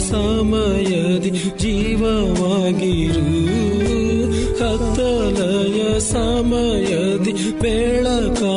ಸಮಯದಿ ಜೀವವಾಗಿರು. ಕತ್ತಲೆಯ ಸಮಯದಿ ಬೆಳಕಾಗಿರು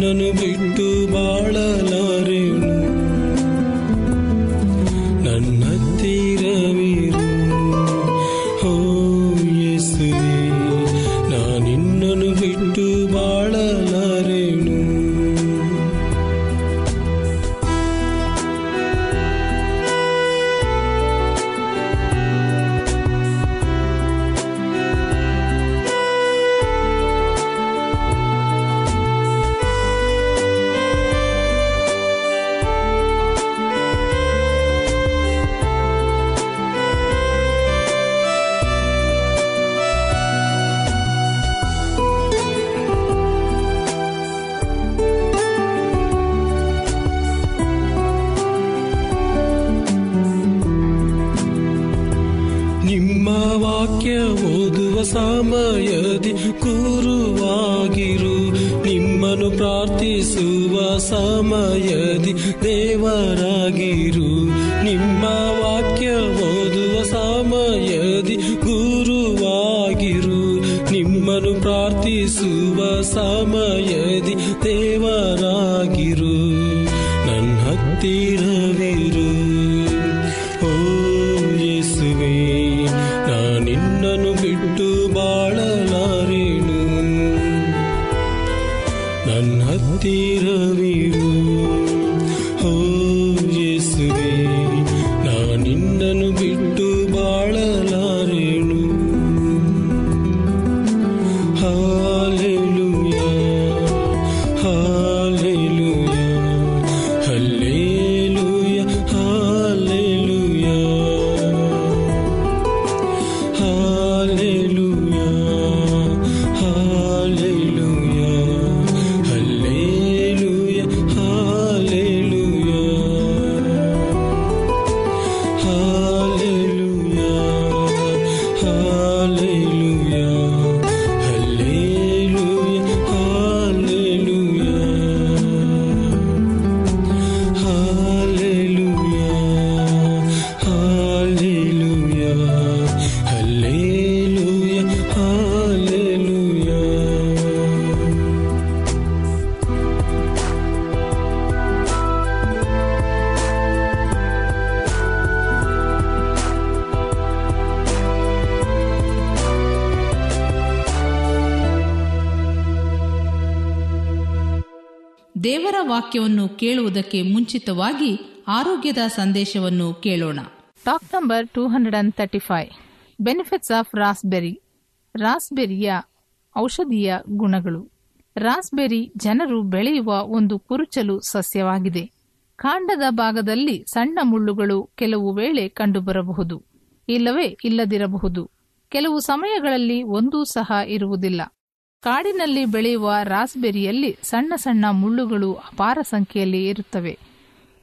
ನಾನಿನ್ನನು ಬಿಟ್ಟು ನಿಮ್ಮ ವಾಕ್ಯ ಓದುವ ಸಮಯದಿ ಕುರುವಾಗಿರು. ನಿಮ್ಮನ್ನು ಪ್ರಾರ್ಥಿಸುವ ಸಮಯದಿ ದೇವರಾಗಿರು. ನಿಮ್ಮ ವಾಕ್ಯ ಓದುವ ಸಮಯದಿ ಗುರುವಾಗಿರು ನಿಮ್ಮನ್ನು ಪ್ರಾರ್ಥಿಸುವ ಸಮಯದಿ ದೇವರ ದೇವರ ವಾಕ್ಯವನ್ನು ಕೇಳುವುದಕ್ಕೆ ಮುಂಚಿತವಾಗಿ ಆರೋಗ್ಯದ ಸಂದೇಶವನ್ನು ಕೇಳೋಣ. Talk number two hundred and thirty five benefits of raspberry ರಾಸ್ಬೆರಿಯ ಔಷಧೀಯ ಗುಣಗಳು. ರಾಸ್ಬೆರಿ ಜನರು ಬೆಳೆಯುವ ಒಂದು ಕುರುಚಲು ಸಸ್ಯವಾಗಿದೆ. ಕಾಂಡದ ಭಾಗದಲ್ಲಿ ಸಣ್ಣ ಮುಳ್ಳುಗಳು ಕೆಲವು ವೇಳೆ ಕಂಡುಬರಬಹುದು. ಇಲ್ಲವೇ ಇಲ್ಲದಿರಬಹುದು. ಕೆಲವು ಸಮಯಗಳಲ್ಲಿ ಒಂದೂ ಸಹ ಇರುವುದಿಲ್ಲ. ಕಾಡಿನಲ್ಲಿ ಬೆಳೆಯುವ ರಾಸ್ಬೆರಿಯಲ್ಲಿ ಸಣ್ಣ ಸಣ್ಣ ಮುಳ್ಳುಗಳು ಅಪಾರ ಸಂಖ್ಯೆಯಲ್ಲಿ ಇರುತ್ತವೆ.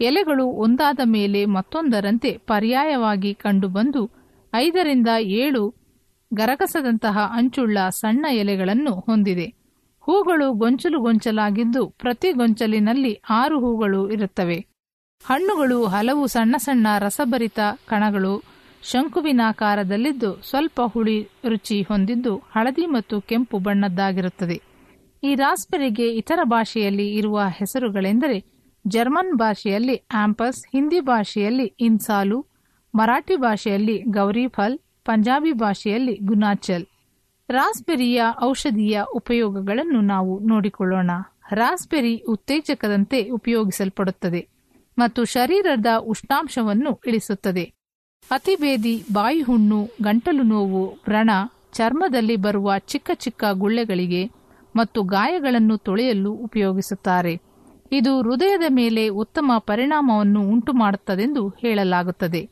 ಎಲೆಗಳು ಒಂದಾದ ಮೇಲೆ ಮತ್ತೊಂದರಂತೆ ಪರ್ಯಾಯವಾಗಿ ಕಂಡುಬಂದು ಐದರಿಂದ ಏಳು ಗರಗಸದಂತಹ ಅಂಚುಳ್ಳ ಸಣ್ಣ ಎಲೆಗಳನ್ನು ಹೊಂದಿದೆ. ಹೂಗಳು ಗೊಂಚಲು ಗೊಂಚಲಾಗಿದ್ದು ಪ್ರತಿ ಗೊಂಚಲಿನಲ್ಲಿ ಆರು ಹೂಗಳು ಇರುತ್ತವೆ. ಹಣ್ಣುಗಳು ಹಲವು ಸಣ್ಣ ಸಣ್ಣ ರಸಭರಿತ ಕಣಗಳು ಶಂಕುವಿನಾಕಾರದಲ್ಲಿದ್ದು ಸ್ವಲ್ಪ ಹುಳಿ ರುಚಿ ಹೊಂದಿದ್ದು ಹಳದಿ ಮತ್ತು ಕೆಂಪು ಬಣ್ಣದ್ದಾಗಿರುತ್ತದೆ. ಈ ರಾಸ್ಬೆರಿಗೆ ಇತರ ಭಾಷೆಯಲ್ಲಿ ಇರುವ ಹೆಸರುಗಳೆಂದರೆ ಜರ್ಮನ್ ಭಾಷೆಯಲ್ಲಿ ಆಂಪಸ್, ಹಿಂದಿ ಭಾಷೆಯಲ್ಲಿ ಇನ್ಸಾಲು, ಮರಾಠಿ ಭಾಷೆಯಲ್ಲಿ ಗೌರಿಫಲ್, ಪಂಜಾಬಿ ಭಾಷೆಯಲ್ಲಿ ಗುನಾಚಲ್ ರಾಸ್ಬೆರಿಯ ಔಷಧೀಯ ಉಪಯೋಗಗಳನ್ನು ನಾವು ನೋಡಿಕೊಳ್ಳೋಣ. ರಾಸ್ಬೆರಿ ಉತ್ತೇಜಕದಂತೆ ಉಪಯೋಗಿಸಲ್ಪಡುತ್ತದೆ ಮತ್ತು ಶರೀರದ ಉಷ್ಣಾಂಶವನ್ನು ಇಳಿಸುತ್ತದೆ. ಅತಿಬೇದಿ ಬಾಯಿ ಹುಣ್ಣು ಗಂಟಲು ನೋವು ವ್ರಣ ಚರ್ಮದಲ್ಲಿ ಬರುವ ಚಿಕ್ಕ ಚಿಕ್ಕ ಗುಳ್ಳೆಗಳಿಗೆ ಮತ್ತು ಗಾಯಗಳನ್ನು ತೊಳೆಯಲು ಉಪಯೋಗಿಸುತ್ತಾರೆ. ಇದು ಹೃದಯದ ಮೇಲೆ ಉತ್ತಮ ಪರಿಣಾಮವನ್ನು ಉಂಟು ಮಾಡುತ್ತದೆಂದು ಹೇಳಲಾಗುತ್ತದೆ.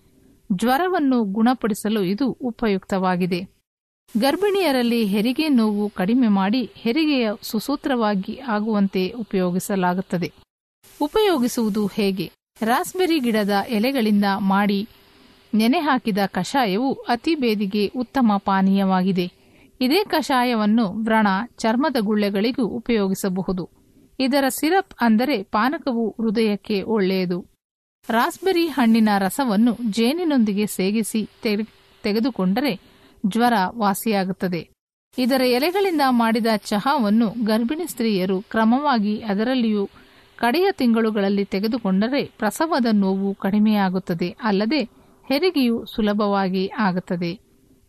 ಜ್ವರವನ್ನು ಗುಣಪಡಿಸಲು ಇದು ಉಪಯುಕ್ತವಾಗಿದೆ. ಗರ್ಭಿಣಿಯರಲ್ಲಿ ಹೆರಿಗೆ ನೋವು ಕಡಿಮೆ ಮಾಡಿ ಹೆರಿಗೆಯ ಸುಸೂತ್ರವಾಗಿ ಆಗುವಂತೆ ಉಪಯೋಗಿಸಲಾಗುತ್ತದೆ. ಉಪಯೋಗಿಸುವುದು ಹೇಗೆ? ರಾಸ್ಬೆರಿ ಗಿಡದ ಎಲೆಗಳಿಂದ ಮಾಡಿ ನೆನೆ ಹಾಕಿದ ಕಷಾಯವು ಅತಿ ಬೇದಿಗೆ ಉತ್ತಮ ಪಾನೀಯವಾಗಿದೆ. ಇದೇ ಕಷಾಯವನ್ನು ವ್ರಣ, ಚರ್ಮದ ಗುಳ್ಳೆಗಳಿಗೂ ಉಪಯೋಗಿಸಬಹುದು. ಇದರ ಸಿರಪ್ ಅಂದರೆ ಪಾನಕವು ಹೃದಯಕ್ಕೆ ಒಳ್ಳೆಯದು. ರಾಸ್ಬೆರಿ ಹಣ್ಣಿನ ರಸವನ್ನು ಜೇನಿನೊಂದಿಗೆ ಸೇಗಿಸಿ ತೆಗೆ- ತೆಗೆದುಕೊಂಡರೆ ಜ್ವರ ವಾಸಿಯಾಗುತ್ತದೆ. ಇದರ ಎಲೆಗಳಿಂದ ಮಾಡಿದ ಚಹಾವನ್ನು ಗರ್ಭಿಣಿ ಸ್ತ್ರೀಯರು ಕ್ರಮವಾಗಿ ಅದರಲ್ಲಿಯೂ ಕಡೆಯ ತಿಂಗಳುಗಳಲ್ಲಿ ತೆಗೆದುಕೊಂಡರೆ ಪ್ರಸವದ ನೋವು ಕಡಿಮೆಯಾಗುತ್ತದೆ. ಅಲ್ಲದೆ ಹೆರಿಗೆಯು ಸುಲಭವಾಗಿ ಆಗುತ್ತದೆ.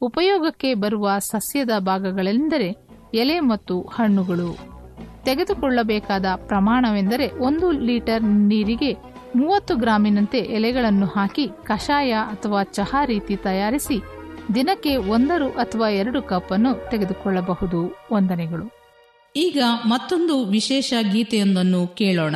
ಉಪಯೋಗಕ್ಕೆ ಬರುವ ಸಸ್ಯದ ಭಾಗಗಳೆಂದರೆ ಎಲೆ ಮತ್ತು ಹಣ್ಣುಗಳು. ತೆಗೆದುಕೊಳ್ಳಬೇಕಾದ ಪ್ರಮಾಣವೆಂದರೆ ಒಂದು ಲೀಟರ್ ನೀರಿಗೆ ಮೂವತ್ತು ಗ್ರಾಮಿನಂತೆ ಎಲೆಗಳನ್ನು ಹಾಕಿ ಕಷಾಯ ಅಥವಾ ಚಹಾ ರೀತಿ ತಯಾರಿಸಿ ದಿನಕ್ಕೆ ಒಂದರು ಅಥವಾ ಎರಡು ಕಪ್ ಅನ್ನು ತೆಗೆದುಕೊಳ್ಳಬಹುದು. ವಂದನೆಗಳು. ಈಗ ಮತ್ತೊಂದು ವಿಶೇಷ ಗೀತೆಯೊಂದನ್ನು ಕೇಳೋಣ.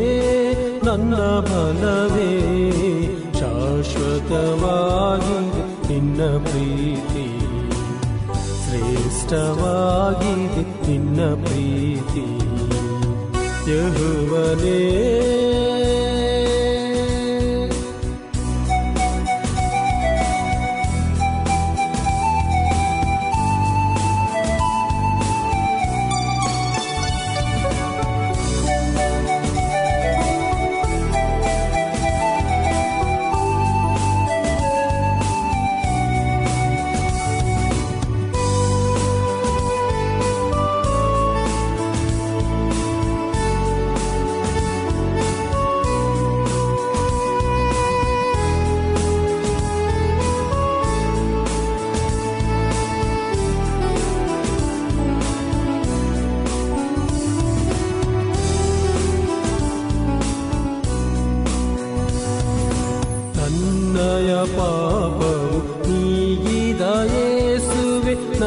ನನ್ನ ಬಲವೇ ಶಾಶ್ವತವಾಗಿ ನಿನ್ನ ಪ್ರೀತಿ. ಶ್ರೇಷ್ಠವಾಗಿದೆ ನಿನ್ನ ಪ್ರೀತಿ. ಯಹುವನೇ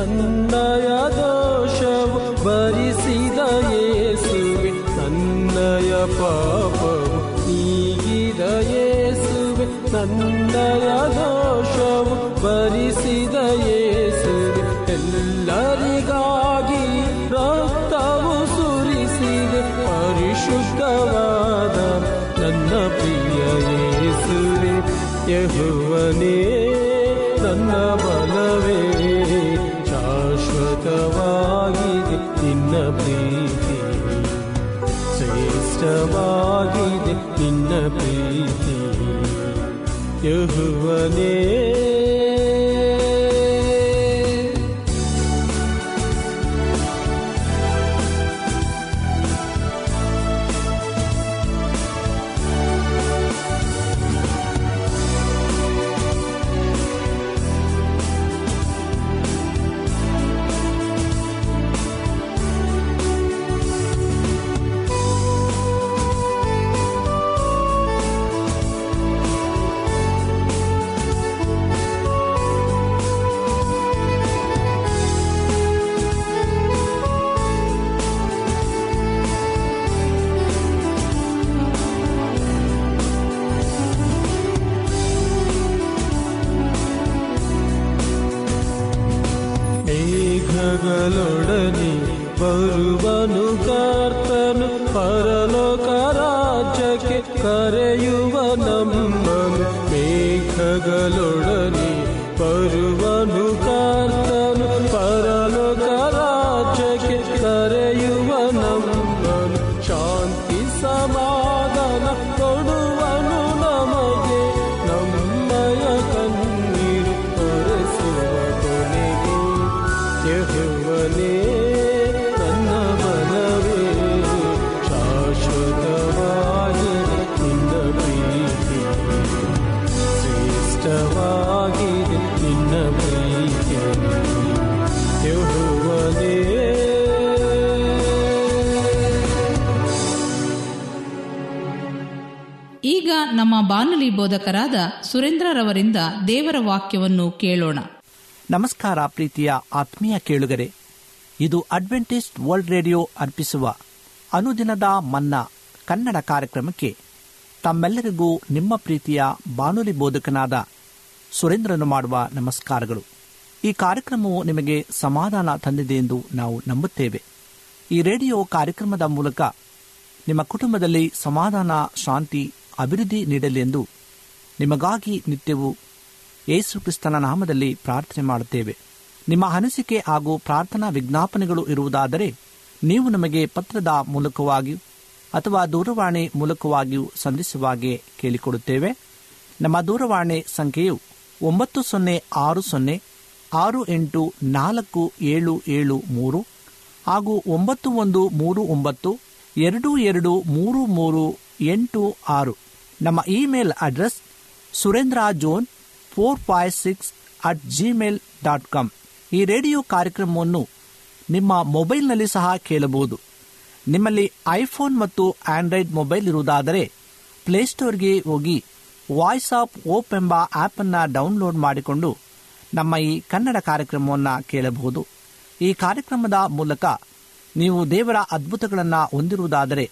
ನನ್ನಯ ದೋಷವು ಭರಿಸಿದ ಯೇಸುವೆ, ತನ್ನಯ ಪಾಪವು ನೀಗಿದ ಯೇಸುವೆ, ತನ್ನಯ ದೋಷವು ಭರಿಸಿದ ಯೇಸುವೆ, ಎಲ್ಲರಿಗಾಗಿ ರಕ್ತವು ಸುರಿಸಿದೆ, ಪರಿಶುದ್ಧವಾದ ನನ್ನ ಪ್ರಿಯ ಯೇಸುವೆ, ಯಹುವನೇ. ಯಹುವನೇ ಬೋಧಕರಾದ ಸುರೇಂದ್ರರವರಿಂದ ದೇವರ ವಾಕ್ಯವನ್ನು ಕೇಳೋಣ. ನಮಸ್ಕಾರ ಪ್ರೀತಿಯ ಆತ್ಮೀಯ ಕೇಳುಗರೆ. ಇದು ಅಡ್ವೆಂಟಿಸ್ಟ್ ವರ್ಲ್ಡ್ ರೇಡಿಯೋ ಅರ್ಪಿಸುವ ಅನುದಿನದ ಮನ್ನಾ ಕನ್ನಡ ಕಾರ್ಯಕ್ರಮಕ್ಕೆ ತಮ್ಮೆಲ್ಲರಿಗೂ ನಿಮ್ಮ ಪ್ರೀತಿಯ ಬಾನುಲಿ ಬೋಧಕನಾದ ಸುರೇಂದ್ರನು ಮಾಡುವ ನಮಸ್ಕಾರಗಳು. ಈ ಕಾರ್ಯಕ್ರಮವು ನಿಮಗೆ ಸಮಾಧಾನ ತಂದಿದೆ ಎಂದು ನಾವು ನಂಬುತ್ತೇವೆ. ಈ ರೇಡಿಯೋ ಕಾರ್ಯಕ್ರಮದ ಮೂಲಕ ನಿಮ್ಮ ಕುಟುಂಬದಲ್ಲಿ ಸಮಾಧಾನ, ಶಾಂತಿ, ಅಭಿವೃದ್ಧಿ ನೀಡಲಿ ನಿಮಗಾಗಿ ನಿತ್ಯವೂ ಯೇಸು ಕ್ರಿಸ್ತನ ನಾಮದಲ್ಲಿ ಪ್ರಾರ್ಥನೆ ಮಾಡುತ್ತೇವೆ. ನಿಮ್ಮ ಅನಿಸಿಕೆ ಹಾಗೂ ಪ್ರಾರ್ಥನಾ ವಿಜ್ಞಾಪನೆಗಳು ಇರುವುದಾದರೆ ನೀವು ನಮಗೆ ಪತ್ರದ ಮೂಲಕವಾಗಿಯೂ ಅಥವಾ ದೂರವಾಣಿ ಮೂಲಕವಾಗಿಯೂ ಸಂಧಿಸುವಾಗೆ ಕೇಳಿಕೊಡುತ್ತೇವೆ. ನಮ್ಮ ದೂರವಾಣಿ ಸಂಖ್ಯೆಯು ಒಂಬತ್ತು ಸೊನ್ನೆ ಆರು ಸೊನ್ನೆ ಆರು ಎಂಟು ನಾಲ್ಕು ಏಳು ಏಳು ಮೂರು ಹಾಗೂ ಒಂಬತ್ತು ಒಂದು ಮೂರು ಒಂಬತ್ತು ಎರಡು ಎರಡು ಮೂರು ಮೂರು ಎಂಟು ಆರು. ನಮ್ಮ email address Surendra zone four five six at Gmail dot com ಈ ರೇಡಿಯೋ ಕಾರ್ಯಕ್ರಮವನ್ನು ನಿಮ್ಮ ಮೊಬೈಲ್ನಲ್ಲಿ ಸಹ ಕೇಳಬಹುದು. ನಿಮ್ಮಲ್ಲಿ ಐಫೋನ್ ಮತ್ತು ಆಂಡ್ರಾಯ್ಡ್ ಮೊಬೈಲ್ ಇರುವುದಾದರೆ ಪ್ಲೇಸ್ಟೋರ್ಗೆ ಹೋಗಿ ವಾಯ್ಸ್ ಆಫ್ ಓಪ್ ಎಂಬ ಆ್ಯಪನ್ನು ಡೌನ್ಲೋಡ್ ಮಾಡಿಕೊಂಡು ನಮ್ಮ ಈ ಕನ್ನಡ ಕಾರ್ಯಕ್ರಮವನ್ನು ಕೇಳಬಹುದು. ಈ ಕಾರ್ಯಕ್ರಮದ ಮೂಲಕ ನೀವು ದೇವರ ಅದ್ಭುತಗಳನ್ನು ಹೊಂದಿರುವುದಾದರೆ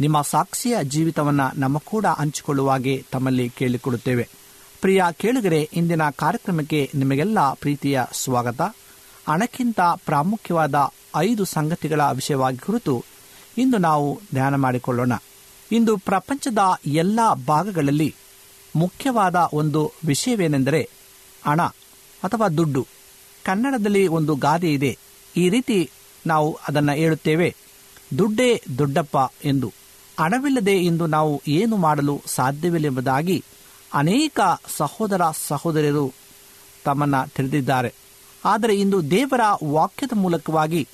ನಿಮ್ಮ ಸಾಕ್ಷಿಯ ಜೀವಿತವನ್ನ ನಮ್ಮ ಕೂಡ ಹಂಚಿಕೊಳ್ಳುವಾಗೆ ತಮ್ಮಲ್ಲಿ ಕೇಳಿಕೊಡುತ್ತೇವೆ. ಪ್ರಿಯ ಕೇಳುಗರೆ, ಇಂದಿನ ಕಾರ್ಯಕ್ರಮಕ್ಕೆ ನಿಮಗೆಲ್ಲ ಪ್ರೀತಿಯ ಸ್ವಾಗತ. ಹಣಕ್ಕಿಂತ ಪ್ರಾಮುಖ್ಯವಾದ ಐದು ಸಂಗತಿಗಳ ವಿಷಯವಾಗಿ ಕುರಿತು ಇಂದು ನಾವು ಧ್ಯಾನ ಮಾಡಿಕೊಳ್ಳೋಣ. ಇಂದು ಪ್ರಪಂಚದ ಎಲ್ಲ ಭಾಗಗಳಲ್ಲಿ ಮುಖ್ಯವಾದ ಒಂದು ವಿಷಯವೇನೆಂದರೆ ಹಣ ಅಥವಾ ದುಡ್ಡು. ಕನ್ನಡದಲ್ಲಿ ಒಂದು ಗಾದೆ ಇದೆ. ಈ ರೀತಿ ನಾವು ಅದನ್ನು ಹೇಳುತ್ತೇವೆ. ದುಡ್ಡೇ ದೊಡ್ಡಪ್ಪ ಎಂದು. ಹಣವಿಲ್ಲದೆ ಇಂದು ನಾವು ಏನು ಮಾಡಲು ಸಾಧ್ಯವಿಲ್ಲ ಎಂಬುದಾಗಿ ಅನೇಕ ಸಹೋದರ ಸಹೋದರಿಯರು ತಮ್ಮನ್ನ ತಿಳಿದಿದ್ದಾರೆ. ಆದರೆ ಇಂದು ದೇವರ ವಾಕ್ಯದ ಮೂಲಕವಾಗಿ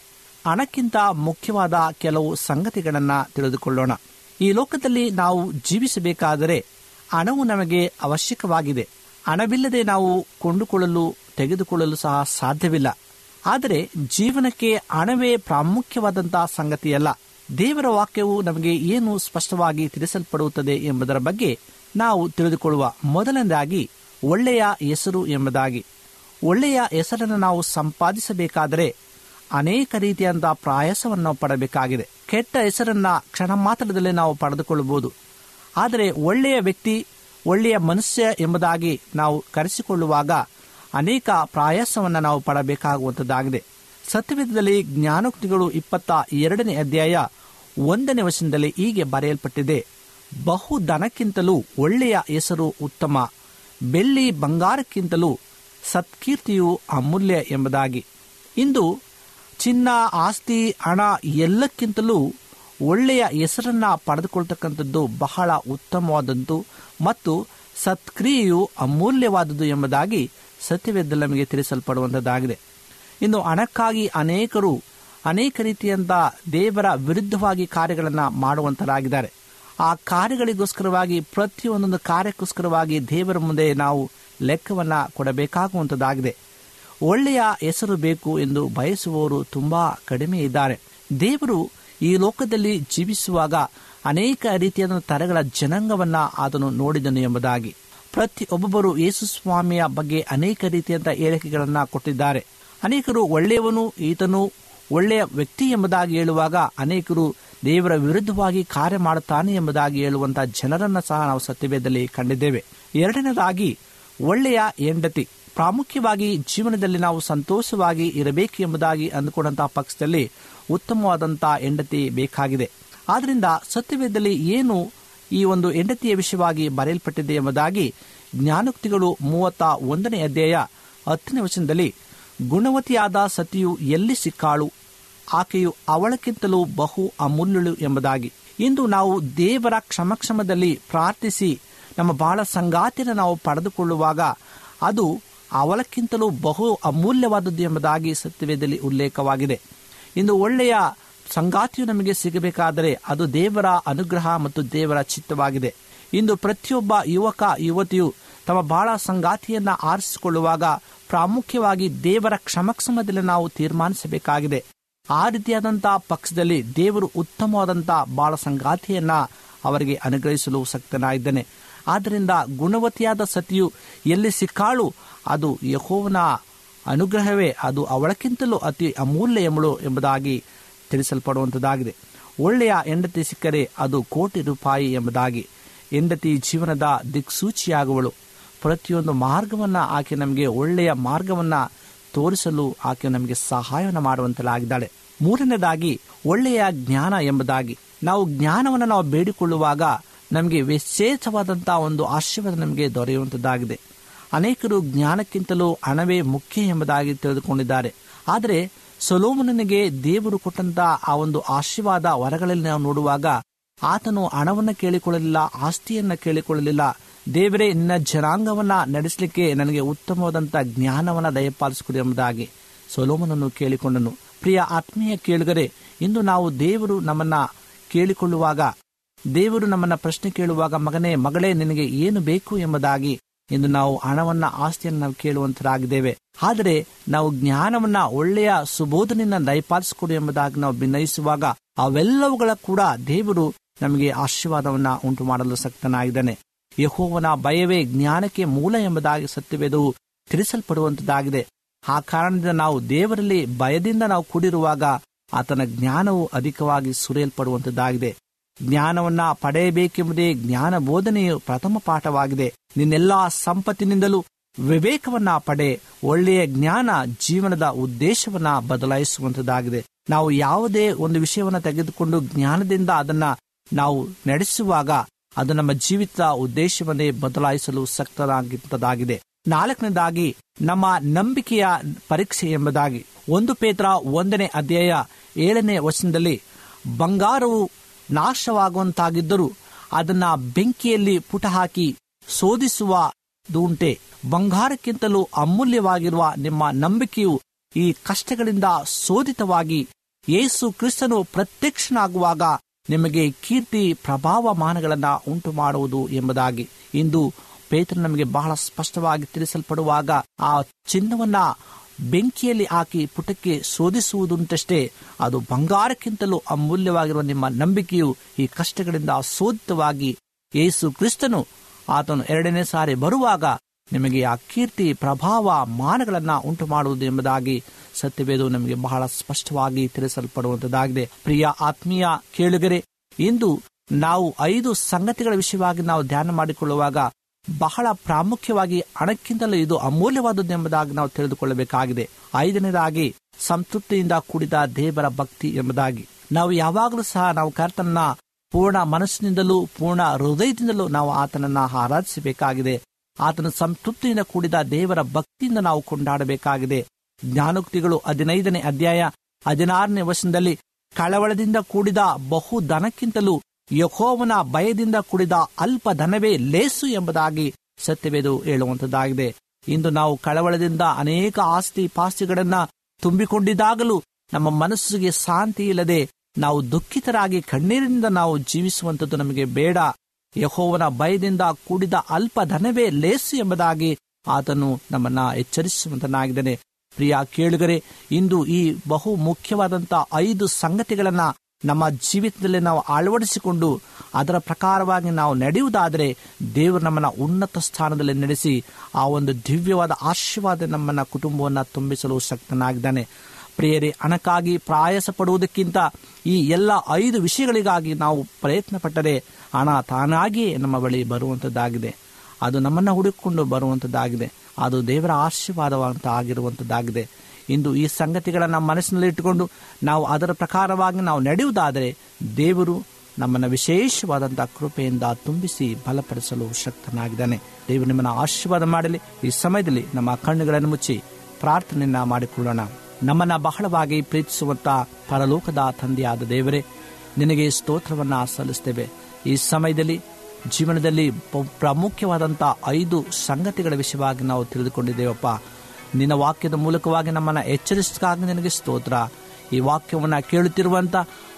ಹಣಕ್ಕಿಂತ ಮುಖ್ಯವಾದ ಕೆಲವು ಸಂಗತಿಗಳನ್ನು ತಿಳಿದುಕೊಳ್ಳೋಣ. ಈ ಲೋಕದಲ್ಲಿ ನಾವು ಜೀವಿಸಬೇಕಾದರೆ ಹಣವು ನಮಗೆ ಅವಶ್ಯಕವಾಗಿದೆ. ಹಣವಿಲ್ಲದೆ ನಾವು ಕೊಂಡುಕೊಳ್ಳಲು, ತೆಗೆದುಕೊಳ್ಳಲು ಸಹ ಸಾಧ್ಯವಿಲ್ಲ. ಆದರೆ ಜೀವನಕ್ಕೆ ಹಣವೇ ಪ್ರಾಮುಖ್ಯವಾದಂತಹ ಸಂಗತಿಯಲ್ಲ. ದೇವರ ವಾಕ್ಯವು ನಮಗೆ ಏನು ಸ್ಪಷ್ಟವಾಗಿ ತಿಳಿಸಲ್ಪಡುತ್ತದೆ ಎಂಬುದರ ಬಗ್ಗೆ ನಾವು ತಿಳಿದುಕೊಳ್ಳುವ ಮೊದಲನೇದಾಗಿ ಒಳ್ಳೆಯ ಹೆಸರು ಎಂಬುದಾಗಿ. ಒಳ್ಳೆಯ ಹೆಸರನ್ನು ನಾವು ಸಂಪಾದಿಸಬೇಕಾದರೆ ಅನೇಕ ರೀತಿಯಾದ ಪ್ರಯಾಸವನ್ನು ಪಡಬೇಕಾಗಿದೆ. ಕೆಟ್ಟ ಹೆಸರನ್ನ ಕ್ಷಣ ಮಾತ್ರದಲ್ಲಿ ನಾವು ಪಡೆದುಕೊಳ್ಳಬಹುದು. ಆದರೆ ಒಳ್ಳೆಯ ವ್ಯಕ್ತಿ, ಒಳ್ಳೆಯ ಮನುಷ್ಯ ಎಂಬುದಾಗಿ ನಾವು ಕರೆಸಿಕೊಳ್ಳುವಾಗ ಅನೇಕ ಪ್ರಯಾಸವನ್ನು ನಾವು ಪಡಬೇಕಾಗುವಂಥದ್ದಾಗಿದೆ ಸತ್ಯವೇದದಲ್ಲಿ ಜ್ಞಾನೋಕ್ತಿಗಳು ಇಪ್ಪತ್ತ ಎರಡನೇ ಅಧ್ಯಾಯ ಒಂದನೇ ವಚನದಲ್ಲಿ ಹೀಗೆ ಬರೆಯಲ್ಪಟ್ಟಿದೆ ಬಹು ದನಕ್ಕಿಂತಲೂ ಒಳ್ಳೆಯ ಹೆಸರು ಉತ್ತಮ, ಬೆಳ್ಳಿ ಬಂಗಾರಕ್ಕಿಂತಲೂ ಸತ್ಕೀರ್ತಿಯು ಅಮೂಲ್ಯ ಎಂಬುದಾಗಿ. ಇಂದು ಚಿನ್ನ, ಆಸ್ತಿ, ಹಣ ಎಲ್ಲಕ್ಕಿಂತಲೂ ಒಳ್ಳೆಯ ಹೆಸರನ್ನ ಪಡೆದುಕೊಳ್ತಕ್ಕಂಥದ್ದು ಬಹಳ ಉತ್ತಮವಾದದ್ದು ಮತ್ತು ಸತ್ಕ್ರಿಯೆಯು ಅಮೂಲ್ಯವಾದದ್ದು ಎಂಬುದಾಗಿ ಸತ್ಯವೇದದಲ್ಲಿ ನಮಗೆ ತಿಳಿಸಲ್ಪಡುವಂಥದ್ದಾಗಿದೆ ಇನ್ನು ಹಣಕ್ಕಾಗಿ ಅನೇಕರು, ಅನೇಕ ರೀತಿಯಂತ ದೇವರ ವಿರುದ್ಧವಾಗಿ ಕಾರ್ಯಗಳನ್ನು ಮಾಡುವಂತರಾಗಿದ್ದಾರೆ. ಆ ಕಾರ್ಯಗಳಿಗೋಸ್ಕರವಾಗಿ, ಪ್ರತಿಯೊಂದೊಂದು ಕಾರ್ಯಕ್ಕೋಸ್ಕರವಾಗಿ ದೇವರ ಮುಂದೆ ನಾವು ಲೆಕ್ಕವನ್ನ ಕೊಡಬೇಕಾಗುವಂಥದ್ದಾಗಿದೆ ಒಳ್ಳೆಯ ಹೆಸರು ಬೇಕು ಎಂದು ಬಯಸುವವರು ತುಂಬಾ ಕಡಿಮೆ ಇದ್ದಾರೆ. ದೇವರು ಈ ಲೋಕದಲ್ಲಿ ಜೀವಿಸುವಾಗ ಅನೇಕ ರೀತಿಯಾದ ತರಗಳ ಜನಾಂಗವನ್ನ ಅದನ್ನು ನೋಡಿದನು ಎಂಬುದಾಗಿ. ಪ್ರತಿ ಒಬ್ಬೊಬ್ಬರು ಯೇಸು ಸ್ವಾಮಿಯ ಬಗ್ಗೆ ಅನೇಕ ರೀತಿಯಂತ ಹೇಳಿಕೆಗಳನ್ನ ಕೊಟ್ಟಿದ್ದಾರೆ. ಅನೇಕರು ಒಳ್ಳೆಯವನು, ಈತನು ಒಳ್ಳೆಯ ವ್ಯಕ್ತಿ ಎಂಬುದಾಗಿ ಹೇಳುವಾಗ ಅನೇಕರು ದೇವರ ವಿರುದ್ಧವಾಗಿ ಕಾರ್ಯ ಮಾಡುತ್ತಾನೆ ಎಂಬುದಾಗಿ ಹೇಳುವಂತಹ ಜನರನ್ನು ಸಹ ನಾವು ಸತ್ಯವೇದದಲ್ಲಿ ಕಂಡಿದ್ದೇವೆ. ಎರಡನೇದಾಗಿ, ಒಳ್ಳೆಯ ಹೆಂಡತಿ ಪ್ರಾಮುಖ್ಯವಾಗಿ ಜೀವನದಲ್ಲಿ ನಾವು ಸಂತೋಷವಾಗಿ ಇರಬೇಕು ಎಂಬುದಾಗಿ ಅಂದುಕೊಂಡಂತಹ ಪಕ್ಷದಲ್ಲಿ ಉತ್ತಮವಾದಂತಹ ಹೆಂಡತಿ ಬೇಕಾಗಿದೆ. ಆದ್ದರಿಂದ ಸತ್ಯವೇದದಲ್ಲಿ ಏನು ಈ ಒಂದು ಹೆಂಡತಿಯ ವಿಷಯವಾಗಿ ಬರೆಯಲ್ಪಟ್ಟಿದೆ ಎಂಬುದಾಗಿ ಜ್ಞಾನೋಕ್ತಿಗಳು ಮೂವತ್ತ ಒಂದನೇ ಅಧ್ಯಾಯ ಹತ್ತನೇ ವಚನದಲ್ಲಿ ಗುಣವತಿಯಾದ ಸತಿಯು ಎಲ್ಲಿ ಸಿಕ್ಕಾಳು? ಆಕೆಯು ಅವಳಕ್ಕಿಂತಲೂ ಬಹು ಅಮೂಲ್ಯಳು ಎಂಬುದಾಗಿ. ಇಂದು ನಾವು ದೇವರ ಕ್ಷಮಕ್ಷಮದಲ್ಲಿ ಪ್ರಾರ್ಥಿಸಿ, ನಮ್ಮ ಬಾಳ ಸಂಗಾತಿಯನ್ನು ನಾವು ಪಡೆದುಕೊಳ್ಳುವಾಗ ಅದು ಅವಳಕ್ಕಿಂತಲೂ ಬಹು ಅಮೂಲ್ಯವಾದದ್ದು ಎಂಬುದಾಗಿ ಸತ್ಯವೇದದಲ್ಲಿ ಉಲ್ಲೇಖವಾಗಿದೆ. ಇಂದು ಒಳ್ಳೆಯ ಸಂಗಾತಿಯು ನಮಗೆ ಸಿಗಬೇಕಾದರೆ ಅದು ದೇವರ ಅನುಗ್ರಹ ಮತ್ತು ದೇವರ ಚಿತ್ತವಾಗಿದೆ. ಇಂದು ಪ್ರತಿಯೊಬ್ಬ ಯುವಕ, ಯುವತಿಯು ತಮ್ಮ ಬಾಳ ಸಂಗಾತಿಯನ್ನ ಆರಿಸಿಕೊಳ್ಳುವಾಗ ಪ್ರಾಮುಖ್ಯವಾಗಿ ದೇವರ ಕ್ಷಮಕ್ಷಮದಲ್ಲಿ ನಾವು ತೀರ್ಮಾನಿಸಬೇಕಾಗಿದೆ. ಆ ರೀತಿಯಾದಂತಹ ಪಕ್ಷದಲ್ಲಿ ದೇವರು ಉತ್ತಮವಾದಂತಹ ಬಾಳ ಸಂಗಾತಿಯನ್ನ ಅವರಿಗೆ ಅನುಗ್ರಹಿಸಲು ಸಕ್ತನಾಗಿದ್ದಾನೆ. ಆದ್ದರಿಂದ ಗುಣವತಿಯಾದ ಸತಿಯು ಎಲ್ಲಿ ಸಿಕ್ಕಾಳು, ಅದು ಯಹೋವನ ಅನುಗ್ರಹವೇ, ಅದು ಅವಳಕ್ಕಿಂತಲೂ ಅತಿ ಅಮೂಲ್ಯ ಎಂಬಳು ಎಂಬುದಾಗಿ ತಿಳಿಸಲ್ಪಡುವಂಥದ್ದಾಗಿದೆ ಒಳ್ಳೆಯ ಹೆಂಡತಿ ಸಿಕ್ಕರೆ ಅದು ಕೋಟಿ ರೂಪಾಯಿ ಎಂಬುದಾಗಿ. ಹೆಂಡತಿ ಜೀವನದ ದಿಕ್ಸೂಚಿಯಾಗುವಳು. ಪ್ರತಿಯೊಂದು ಮಾರ್ಗವನ್ನು ಆಕೆ ನಮಗೆ ಒಳ್ಳೆಯ ಮಾರ್ಗವನ್ನು ತೋರಿಸಲು ಆಕೆ ನಮಗೆ ಸಹಾಯವನ್ನು ಮಾಡುವಂತಲಾಗಿದ್ದಾಳೆ. ಮೂರನೇದಾಗಿ, ಒಳ್ಳೆಯ ಜ್ಞಾನ ಎಂಬುದಾಗಿ. ನಾವು ಜ್ಞಾನವನ್ನು ನಾವು ಬೇಡಿಕೊಳ್ಳುವಾಗ ನಮಗೆ ವಿಶೇಷವಾದಂತಹ ಒಂದು ಆಶೀರ್ವಾದ ನಮಗೆ ದೊರೆಯುವಂಥದ್ದಾಗಿದೆ ಅನೇಕರು ಜ್ಞಾನಕ್ಕಿಂತಲೂ ಹಣವೇ ಮುಖ್ಯ ಎಂಬುದಾಗಿ ತಿಳಿದುಕೊಂಡಿದ್ದಾರೆ. ಆದರೆ ಸೊಲೋಮನಿಗೆ ದೇವರು ಕೊಟ್ಟಂತಹ ಆ ಒಂದು ಆಶೀರ್ವಾದ ವರಗಳಲ್ಲಿ ನಾವು ನೋಡುವಾಗ, ಆತನು ಹಣವನ್ನು ಕೇಳಿಕೊಳ್ಳಲಿಲ್ಲ, ಆಸ್ತಿಯನ್ನ ಕೇಳಿಕೊಳ್ಳಲಿಲ್ಲ ದೇವರೇ, ನಿನ್ನ ಜನಾಂಗವನ್ನ ನಡೆಸಲಿಕ್ಕೆ ನನಗೆ ಉತ್ತಮವಾದಂತ ಜ್ಞಾನವನ್ನ ದಯಪಾಲಿಸಿಕೊಡಿ ಎಂಬುದಾಗಿ ಸೊಲೋಮನನ್ನು ಕೇಳಿಕೊಂಡನು. ಪ್ರಿಯ ಆತ್ಮೀಯ ಕೇಳುಗರೆ, ಇಂದು ನಾವು ದೇವರು ನಮ್ಮನ್ನ ಕೇಳಿಕೊಳ್ಳುವಾಗ, ದೇವರು ನಮ್ಮನ್ನ ಪ್ರಶ್ನೆ ಕೇಳುವಾಗ, ಮಗನೇ, ಮಗಳೇ, ನಿನಗೆ ಏನು ಬೇಕು ಎಂಬುದಾಗಿ ಇಂದು ನಾವು ಹಣವನ್ನ, ಆಸ್ತಿಯನ್ನು ನಾವು ಕೇಳುವಂತರಾಗಿದ್ದೇವೆ. ಆದರೆ ನಾವು ಜ್ಞಾನವನ್ನ, ಒಳ್ಳೆಯ ಸುಬೋಧನೆಯನ್ನ ದಯಪಾಲಿಸಿಕೊಡು ಎಂಬುದಾಗಿ ನಾವು ಭಿನ್ನಯಿಸುವಾಗ ಅವೆಲ್ಲವುಗಳ ಕೂಡ ದೇವರು ನಮಗೆ ಆಶೀರ್ವಾದವನ್ನ ಉಂಟು ಮಾಡಲು ಸಕ್ತನಾಗಿದ್ದಾನೆ. ಯಹೋವನ ಭಯವೇ ಜ್ಞಾನಕ್ಕೆ ಮೂಲ ಎಂಬುದಾಗಿ ಸತ್ಯವೇದವು ತಿಳಿಸಲ್ಪಡುವಂತದ್ದಾಗಿದೆ. ಆ ಕಾರಣದಿಂದ ನಾವು ದೇವರಲ್ಲಿ ಭಯದಿಂದ ನಾವು ಕೂಡಿರುವಾಗ ಆತನ ಜ್ಞಾನವು ಅಧಿಕವಾಗಿ ಸುರಿಯಲ್ಪಡುವಂತದ್ದಾಗಿದೆ. ಜ್ಞಾನವನ್ನ ಪಡೆಯಬೇಕೆಂಬುದೇ ಜ್ಞಾನ ಬೋಧನೆಯು ಪ್ರಥಮ ಪಾಠವಾಗಿದೆ. ನಿನ್ನೆಲ್ಲಾ ಸಂಪತ್ತಿನಿಂದಲೂ ವಿವೇಕವನ್ನ ಪಡೆ ಒಳ್ಳೆಯ ಜ್ಞಾನ ಜೀವನದ ಉದ್ದೇಶವನ್ನ ಬದಲಾಯಿಸುವಂತದ್ದಾಗಿದೆ. ನಾವು ಯಾವುದೇ ಒಂದು ವಿಷಯವನ್ನ ತೆಗೆದುಕೊಂಡು ಜ್ಞಾನದಿಂದ ಅದನ್ನ ನಾವು ನಡೆಸುವಾಗ ಅದು ನಮ್ಮ ಜೀವಿತ ಉದ್ದೇಶವನ್ನೇ ಬದಲಾಯಿಸಲು ಸಕ್ತರಾಗಿದ್ದದಾಗಿದೆ ನಾಲ್ಕನೇದಾಗಿ, ನಮ್ಮ ನಂಬಿಕೆಯ ಪರೀಕ್ಷೆ ಎಂಬುದಾಗಿ. ಒಂದು ಪೇತ್ರ ಒಂದನೇ ಅಧ್ಯಾಯ ಏಳನೇ ವಚನದಲ್ಲಿ, ಬಂಗಾರವು ನಾಶವಾಗುವಂತಾಗಿದ್ದರೂ ಅದನ್ನ ಬೆಂಕಿಯಲ್ಲಿ ಪುಟ ಹಾಕಿ ಶೋಧಿಸುವ ದೂಂಟೆ. ಬಂಗಾರಕ್ಕಿಂತಲೂ ಅಮೂಲ್ಯವಾಗಿರುವ ನಿಮ್ಮ ನಂಬಿಕೆಯು ಈ ಕಷ್ಟಗಳಿಂದ ಶೋಧಿತವಾಗಿ ಯೇಸು ಕ್ರಿಸ್ತನು ಪ್ರತ್ಯಕ್ಷನಾಗುವಾಗ ನಿಮಗೆ ಕೀರ್ತಿ ಪ್ರಭಾವ ಮಾನಗಳನ್ನು ಉಂಟು ಮಾಡುವುದು ಎಂಬುದಾಗಿ. ಇಂದು ಪೇತ್ರ ನಮಗೆ ಬಹಳ ಸ್ಪಷ್ಟವಾಗಿ ತಿಳಿಸಲ್ಪಡುವಾಗ ಆ ಚಿನ್ನವನ್ನ ಬೆಂಕಿಯಲ್ಲಿ ಹಾಕಿ ಪುಟಕ್ಕೆ ಶೋಧಿಸುವುದುಂಟಷ್ಟೇ ಅದು ಬಂಗಾರಕ್ಕಿಂತಲೂ ಅಮೂಲ್ಯವಾಗಿರುವ ನಿಮ್ಮ ನಂಬಿಕೆಯು ಈ ಕಷ್ಟಗಳಿಂದ ಶೋಧಿತವಾಗಿ ಯೇಸು ಕ್ರಿಸ್ತನು ಆತನು ಎರಡನೇ ಸಾರಿ ಬರುವಾಗ ನಿಮಗೆ ಆ ಕೀರ್ತಿ, ಪ್ರಭಾವ, ಮಾನಗಳನ್ನ ಉಂಟು ಮಾಡುವುದು ಎಂಬುದಾಗಿ ಸತ್ಯವೇದು ನಮಗೆ ಬಹಳ ಸ್ಪಷ್ಟವಾಗಿ ತಿಳಿಸಲ್ಪಡುವಂತದ್ದಾಗಿದೆ. ಪ್ರಿಯ ಆತ್ಮೀಯ ಕೇಳುಗರೆ, ಇಂದು ನಾವು ಐದು ಸಂಗತಿಗಳ ವಿಷಯವಾಗಿ ನಾವು ಧ್ಯಾನ ಮಾಡಿಕೊಳ್ಳುವಾಗ ಬಹಳ ಪ್ರಾಮುಖ್ಯವಾಗಿ ಹಣಕ್ಕಿಂತಲೂ ಇದು ಅಮೂಲ್ಯವಾದದ್ದು ಎಂಬುದಾಗಿ ನಾವು ತಿಳಿದುಕೊಳ್ಳಬೇಕಾಗಿದೆ. ಐದನೇದಾಗಿ, ಸಂತೃಪ್ತಿಯಿಂದ ಕೂಡಿದ ದೇವರ ಭಕ್ತಿ ಎಂಬುದಾಗಿ. ನಾವು ಯಾವಾಗಲೂ ಸಹ ನಾವು ಕರ್ತನ ಪೂರ್ಣ ಮನಸ್ಸಿನಿಂದಲೂ, ಪೂರ್ಣ ಹೃದಯದಿಂದಲೂ ನಾವು ಆತನನ್ನ ಆರಾಧಿಸಬೇಕಾಗಿದೆ. ಆತನ ಸಂತೃಪ್ತಿಯಿಂದ ಕೂಡಿದ ದೇವರ ಭಕ್ತಿಯಿಂದ ನಾವು ಕೊಂಡಾಡಬೇಕಾಗಿದೆ. ಜ್ಞಾನೋಕ್ತಿಗಳು ಹದಿನೈದನೇ ಅಧ್ಯಾಯ ಹದಿನಾರನೇ ವರ್ಷದಲ್ಲಿ ಕಳವಳದಿಂದ ಕೂಡಿದ ಬಹು ದನಕ್ಕಿಂತಲೂ ಯಹೋವನ ಭಯದಿಂದ ಕೂಡಿದ ಅಲ್ಪ ಧನವೇ ಲೇಸು ಎಂಬುದಾಗಿ ಸತ್ಯವೇದು ಹೇಳುವಂತದ್ದಾಗಿದೆ ಇಂದು ನಾವು ಕಳವಳದಿಂದ ಅನೇಕ ಆಸ್ತಿ ಪಾಸ್ತಿಗಳನ್ನ ತುಂಬಿಕೊಂಡಿದ್ದಾಗಲೂ ನಮ್ಮ ಮನಸ್ಸಿಗೆ ಶಾಂತಿ ಇಲ್ಲದೆ ನಾವು ದುಃಖಿತರಾಗಿ ಕಣ್ಣೀರಿನಿಂದ ನಾವು ಜೀವಿಸುವಂಥದ್ದು ನಮಗೆ ಬೇಡ. ಯಹೋವನ ಭಯದಿಂದ ಕೂಡಿದ ಅಲ್ಪ ಧನವೇ ಲೇಸು ಎಂಬುದಾಗಿ ಆತನು ನಮ್ಮನ್ನ ಎಚ್ಚರಿಸುವಂತನಾಗಿದ್ದಾನೆ. ಪ್ರಿಯ ಕೇಳುಗರೆ, ಇಂದು ಈ ಬಹು ಮುಖ್ಯವಾದಂತ ಐದು ಸಂಗತಿಗಳನ್ನ ನಮ್ಮ ಜೀವಿತದಲ್ಲಿ ನಾವು ಅಳವಡಿಸಿಕೊಂಡು ಅದರ ಪ್ರಕಾರವಾಗಿ ನಾವು ನಡೆಯುವುದಾದರೆ ದೇವರು ನಮ್ಮನ್ನ ಉನ್ನತ ಸ್ಥಾನದಲ್ಲಿ ನಡೆಸಿ ಆ ಒಂದು ದಿವ್ಯವಾದ ಆಶೀರ್ವಾದ ನಮ್ಮನ್ನ ಕುಟುಂಬವನ್ನ ತುಂಬಿಸಲು ಶಕ್ತನಾಗಿದ್ದಾನೆ. ಪ್ರಿಯರೇ, ಹಣಕ್ಕಾಗಿ ಪ್ರಯಾಸ ಪಡುವುದಕ್ಕಿಂತ ಈ ಎಲ್ಲ ಐದು ವಿಷಯಗಳಿಗಾಗಿ ನಾವು ಪ್ರಯತ್ನ ಪಟ್ಟರೆ ಹಣ ತಾನಾಗಿಯೇ ನಮ್ಮ ಬಳಿ ಬರುವಂಥದ್ದಾಗಿದೆ ಅದು ನಮ್ಮನ್ನು ಹುಡುಕಿಕೊಂಡು ಬರುವಂಥದ್ದಾಗಿದೆ ಅದು ದೇವರ ಆಶೀರ್ವಾದವಂತ ಆಗಿರುವಂಥದ್ದಾಗಿದೆ ಇಂದು ಈ ಸಂಗತಿಗಳನ್ನು ಮನಸ್ಸಿನಲ್ಲಿ ಇಟ್ಟುಕೊಂಡು ನಾವು ಅದರ ಪ್ರಕಾರವಾಗಿ ನಾವು ನಡೆಯುವುದಾದರೆ ದೇವರು ನಮ್ಮನ್ನು ವಿಶೇಷವಾದಂಥ ಕೃಪೆಯಿಂದ ತುಂಬಿಸಿ ಬಲಪಡಿಸಲು ಶಕ್ತನಾಗಿದ್ದಾನೆ. ದೇವರು ನಿಮ್ಮನ್ನು ಆಶೀರ್ವಾದ ಮಾಡಲಿ. ಈ ಸಮಯದಲ್ಲಿ ನಮ್ಮ ಕಣ್ಣುಗಳನ್ನು ಮುಚ್ಚಿ ಪ್ರಾರ್ಥನೆಯನ್ನ ಮಾಡಿಕೊಳ್ಳೋಣ. ನಮ್ಮನ್ನ ಬಹಳವಾಗಿ ಪ್ರೀತಿಸುವಂತ ಪರಲೋಕದ ತಂದೆಯಾದ ದೇವರೇ, ನಿನಗೆ ಸ್ತೋತ್ರವನ್ನ ಸಲ್ಲಿಸ್ತೇವೆ. ಈ ಸಮಯದಲ್ಲಿ ಜೀವನದಲ್ಲಿ ಪ್ರಾಮುಖ್ಯವಾದಂಥ ಐದು ಸಂಗತಿಗಳ ವಿಷಯವಾಗಿ ನಾವು ತಿಳಿದುಕೊಂಡಿದ್ದೇವಪ್ಪ. ನಿನ್ನ ವಾಕ್ಯದ ಮೂಲಕವಾಗಿ ನಮ್ಮನ್ನು ಎಚ್ಚರಿಸಿದಾಗ ನಿನಗೆ ಸ್ತೋತ್ರ. ಈ ವಾಕ್ಯವನ್ನು ಕೇಳುತ್ತಿರುವಂತ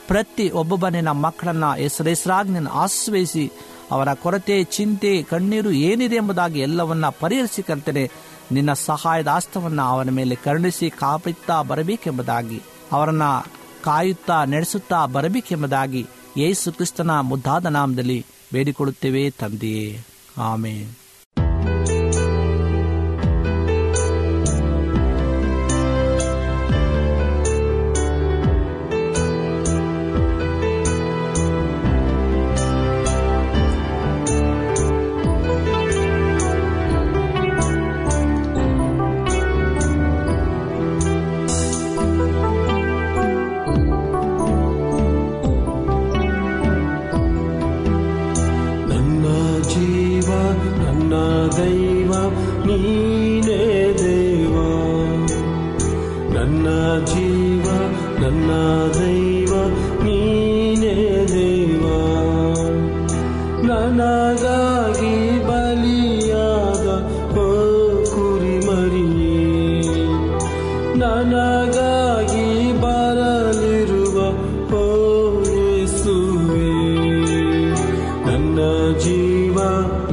ಪ್ರತಿ ಒಬ್ಬೊಬ್ಬ ನಿನ್ನ ಮಕ್ಕಳನ್ನ ಹೆಸರೆಸರಾಗಿ ನಿನ್ನ ಆಶ್ರಯಿಸಿ ಅವರ ಕೊರತೆ, ಚಿಂತೆ, ಕಣ್ಣೀರು ಏನಿದೆ ಎಂಬುದಾಗಿ ಎಲ್ಲವನ್ನ ಪರಿಹರಿಸಿ ಕರ್ತೇನೆ ನಿನ್ನ ಸಹಾಯದ ಆಸ್ತವನ್ನ ಅವನ ಮೇಲೆ ಕರುಣಿಸಿ ಕಾಪಾಡುತ್ತಾ ಬರಬೇಕೆಂಬುದಾಗಿ, ಅವರನ್ನ ಕಾಯುತ್ತಾ ನಡೆಸುತ್ತಾ ಬರಬೇಕೆಂಬುದಾಗಿ ಯೇಸು ಕ್ರಿಸ್ತನ ಮುದ್ದಾದ ನಾಮದಲ್ಲಿ ಬೇಡಿಕೊಳ್ಳುತ್ತೇವೆ ತಂದೆಯೇ. ಆಮೇನ್.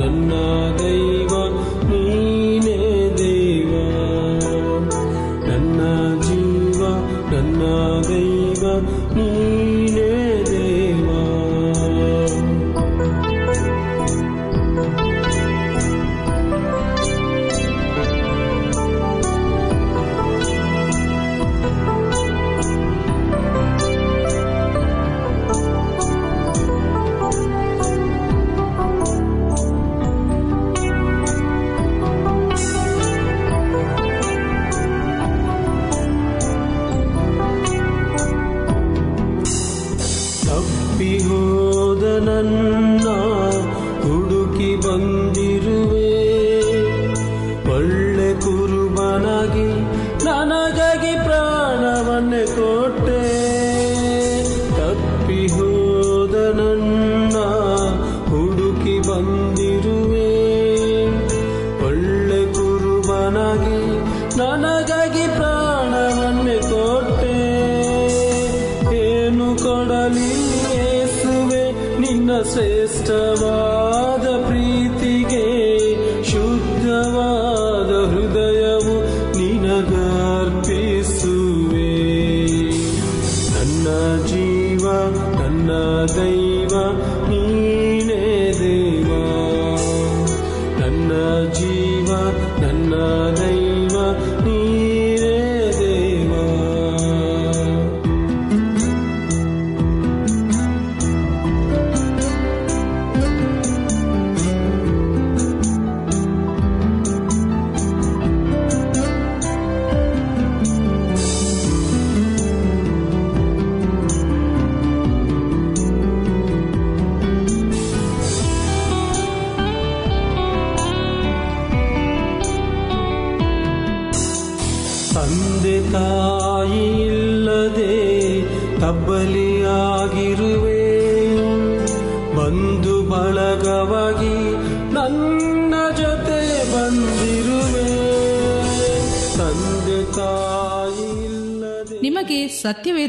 ನನ್ನ ದೈವ